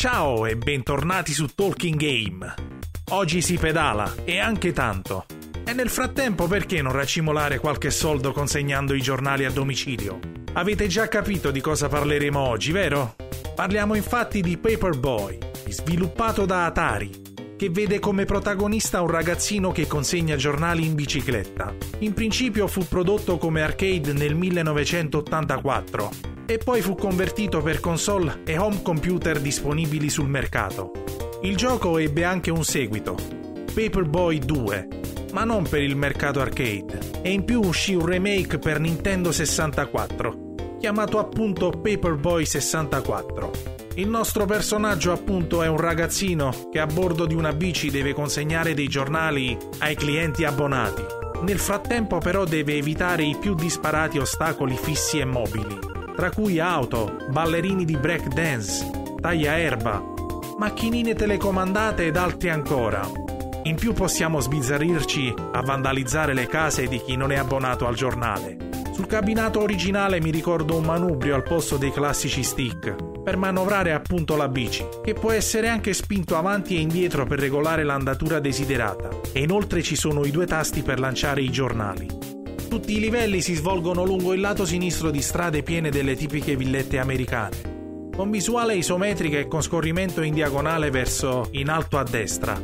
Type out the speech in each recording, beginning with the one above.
Ciao e bentornati su Talking Game. Oggi si pedala e anche tanto. E nel frattempo perché non racimolare qualche soldo consegnando i giornali a domicilio? Avete già capito di cosa parleremo oggi, vero? Parliamo infatti di Paperboy, sviluppato da Atari, che vede come protagonista un ragazzino che consegna giornali in bicicletta. In principio fu prodotto come arcade nel 1984 e poi fu convertito per console e home computer disponibili sul mercato. Il gioco ebbe anche un seguito, Paperboy 2, ma non per il mercato arcade, e in più uscì un remake per Nintendo 64, chiamato appunto Paperboy 64. Il nostro personaggio appunto è un ragazzino che a bordo di una bici deve consegnare dei giornali ai clienti abbonati. Nel frattempo però deve evitare i più disparati ostacoli fissi e mobili, tra cui auto, ballerini di break dance, taglia erba, macchinine telecomandate ed altri ancora. In più possiamo sbizzarrirci a vandalizzare le case di chi non è abbonato al giornale. Sul cabinato originale mi ricordo un manubrio al posto dei classici stick, per manovrare appunto la bici, che può essere anche spinto avanti e indietro per regolare l'andatura desiderata, e inoltre ci sono i due tasti per lanciare i giornali. Tutti i livelli si svolgono lungo il lato sinistro di strade piene delle tipiche villette americane, con visuale isometrica e con scorrimento in diagonale verso in alto a destra.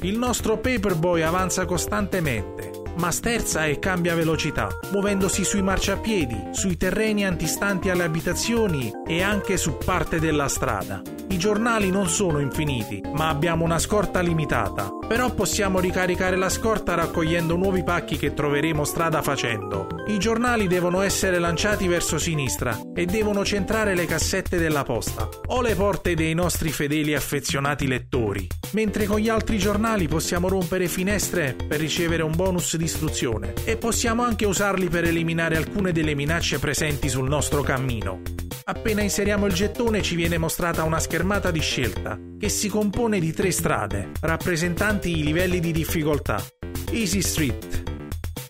Il nostro Paperboy avanza costantemente, ma sterza e cambia velocità, muovendosi sui marciapiedi, sui terreni antistanti alle abitazioni e anche su parte della strada. I giornali non sono infiniti, ma abbiamo una scorta limitata. Però possiamo ricaricare la scorta raccogliendo nuovi pacchi che troveremo strada facendo. I giornali devono essere lanciati verso sinistra e devono centrare le cassette della posta o le porte dei nostri fedeli affezionati lettori. Mentre con gli altri giornali possiamo rompere finestre per ricevere un bonus di istruzione e possiamo anche usarli per eliminare alcune delle minacce presenti sul nostro cammino. Appena inseriamo il gettone ci viene mostrata una schermata di scelta che si compone di tre strade, rappresentanti i livelli di difficoltà. Easy Street,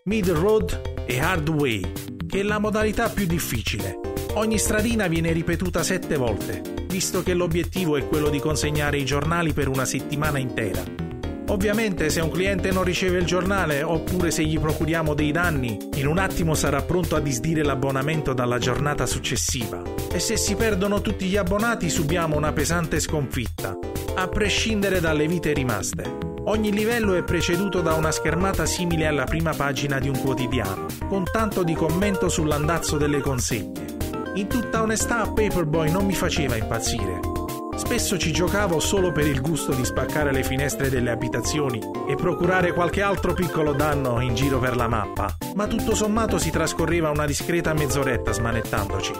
Middle Road e Hard Way, che è la modalità più difficile. Ogni stradina viene ripetuta sette volte, visto che l'obiettivo è quello di consegnare i giornali per una settimana intera. Ovviamente se un cliente non riceve il giornale oppure se gli procuriamo dei danni, in un attimo sarà pronto a disdire l'abbonamento dalla giornata successiva. E se si perdono tutti gli abbonati subiamo una pesante sconfitta, a prescindere dalle vite rimaste. Ogni livello è preceduto da una schermata simile alla prima pagina di un quotidiano, con tanto di commento sull'andazzo delle consegne. In tutta onestà Paperboy non mi faceva impazzire, Spesso ci giocavo solo per il gusto di spaccare le finestre delle abitazioni e procurare qualche altro piccolo danno in giro per la mappa, ma tutto sommato si trascorreva una discreta mezz'oretta smanettandoci.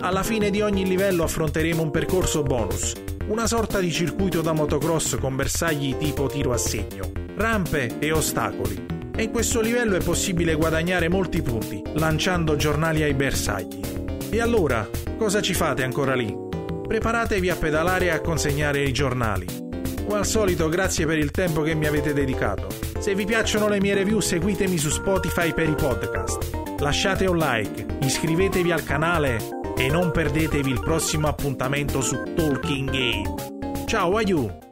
Alla fine di ogni livello affronteremo un percorso bonus, una sorta di circuito da motocross con bersagli tipo tiro a segno, rampe e ostacoli. E in questo livello è possibile guadagnare molti punti, lanciando giornali ai bersagli. E allora, cosa ci fate ancora lì? Preparatevi a pedalare e a consegnare i giornali. Come al solito, grazie per il tempo che mi avete dedicato. Se vi piacciono le mie review, seguitemi su Spotify per i podcast. Lasciate un like, iscrivetevi al canale e non perdetevi il prossimo appuntamento su Talking Game. Ciao, aiuto!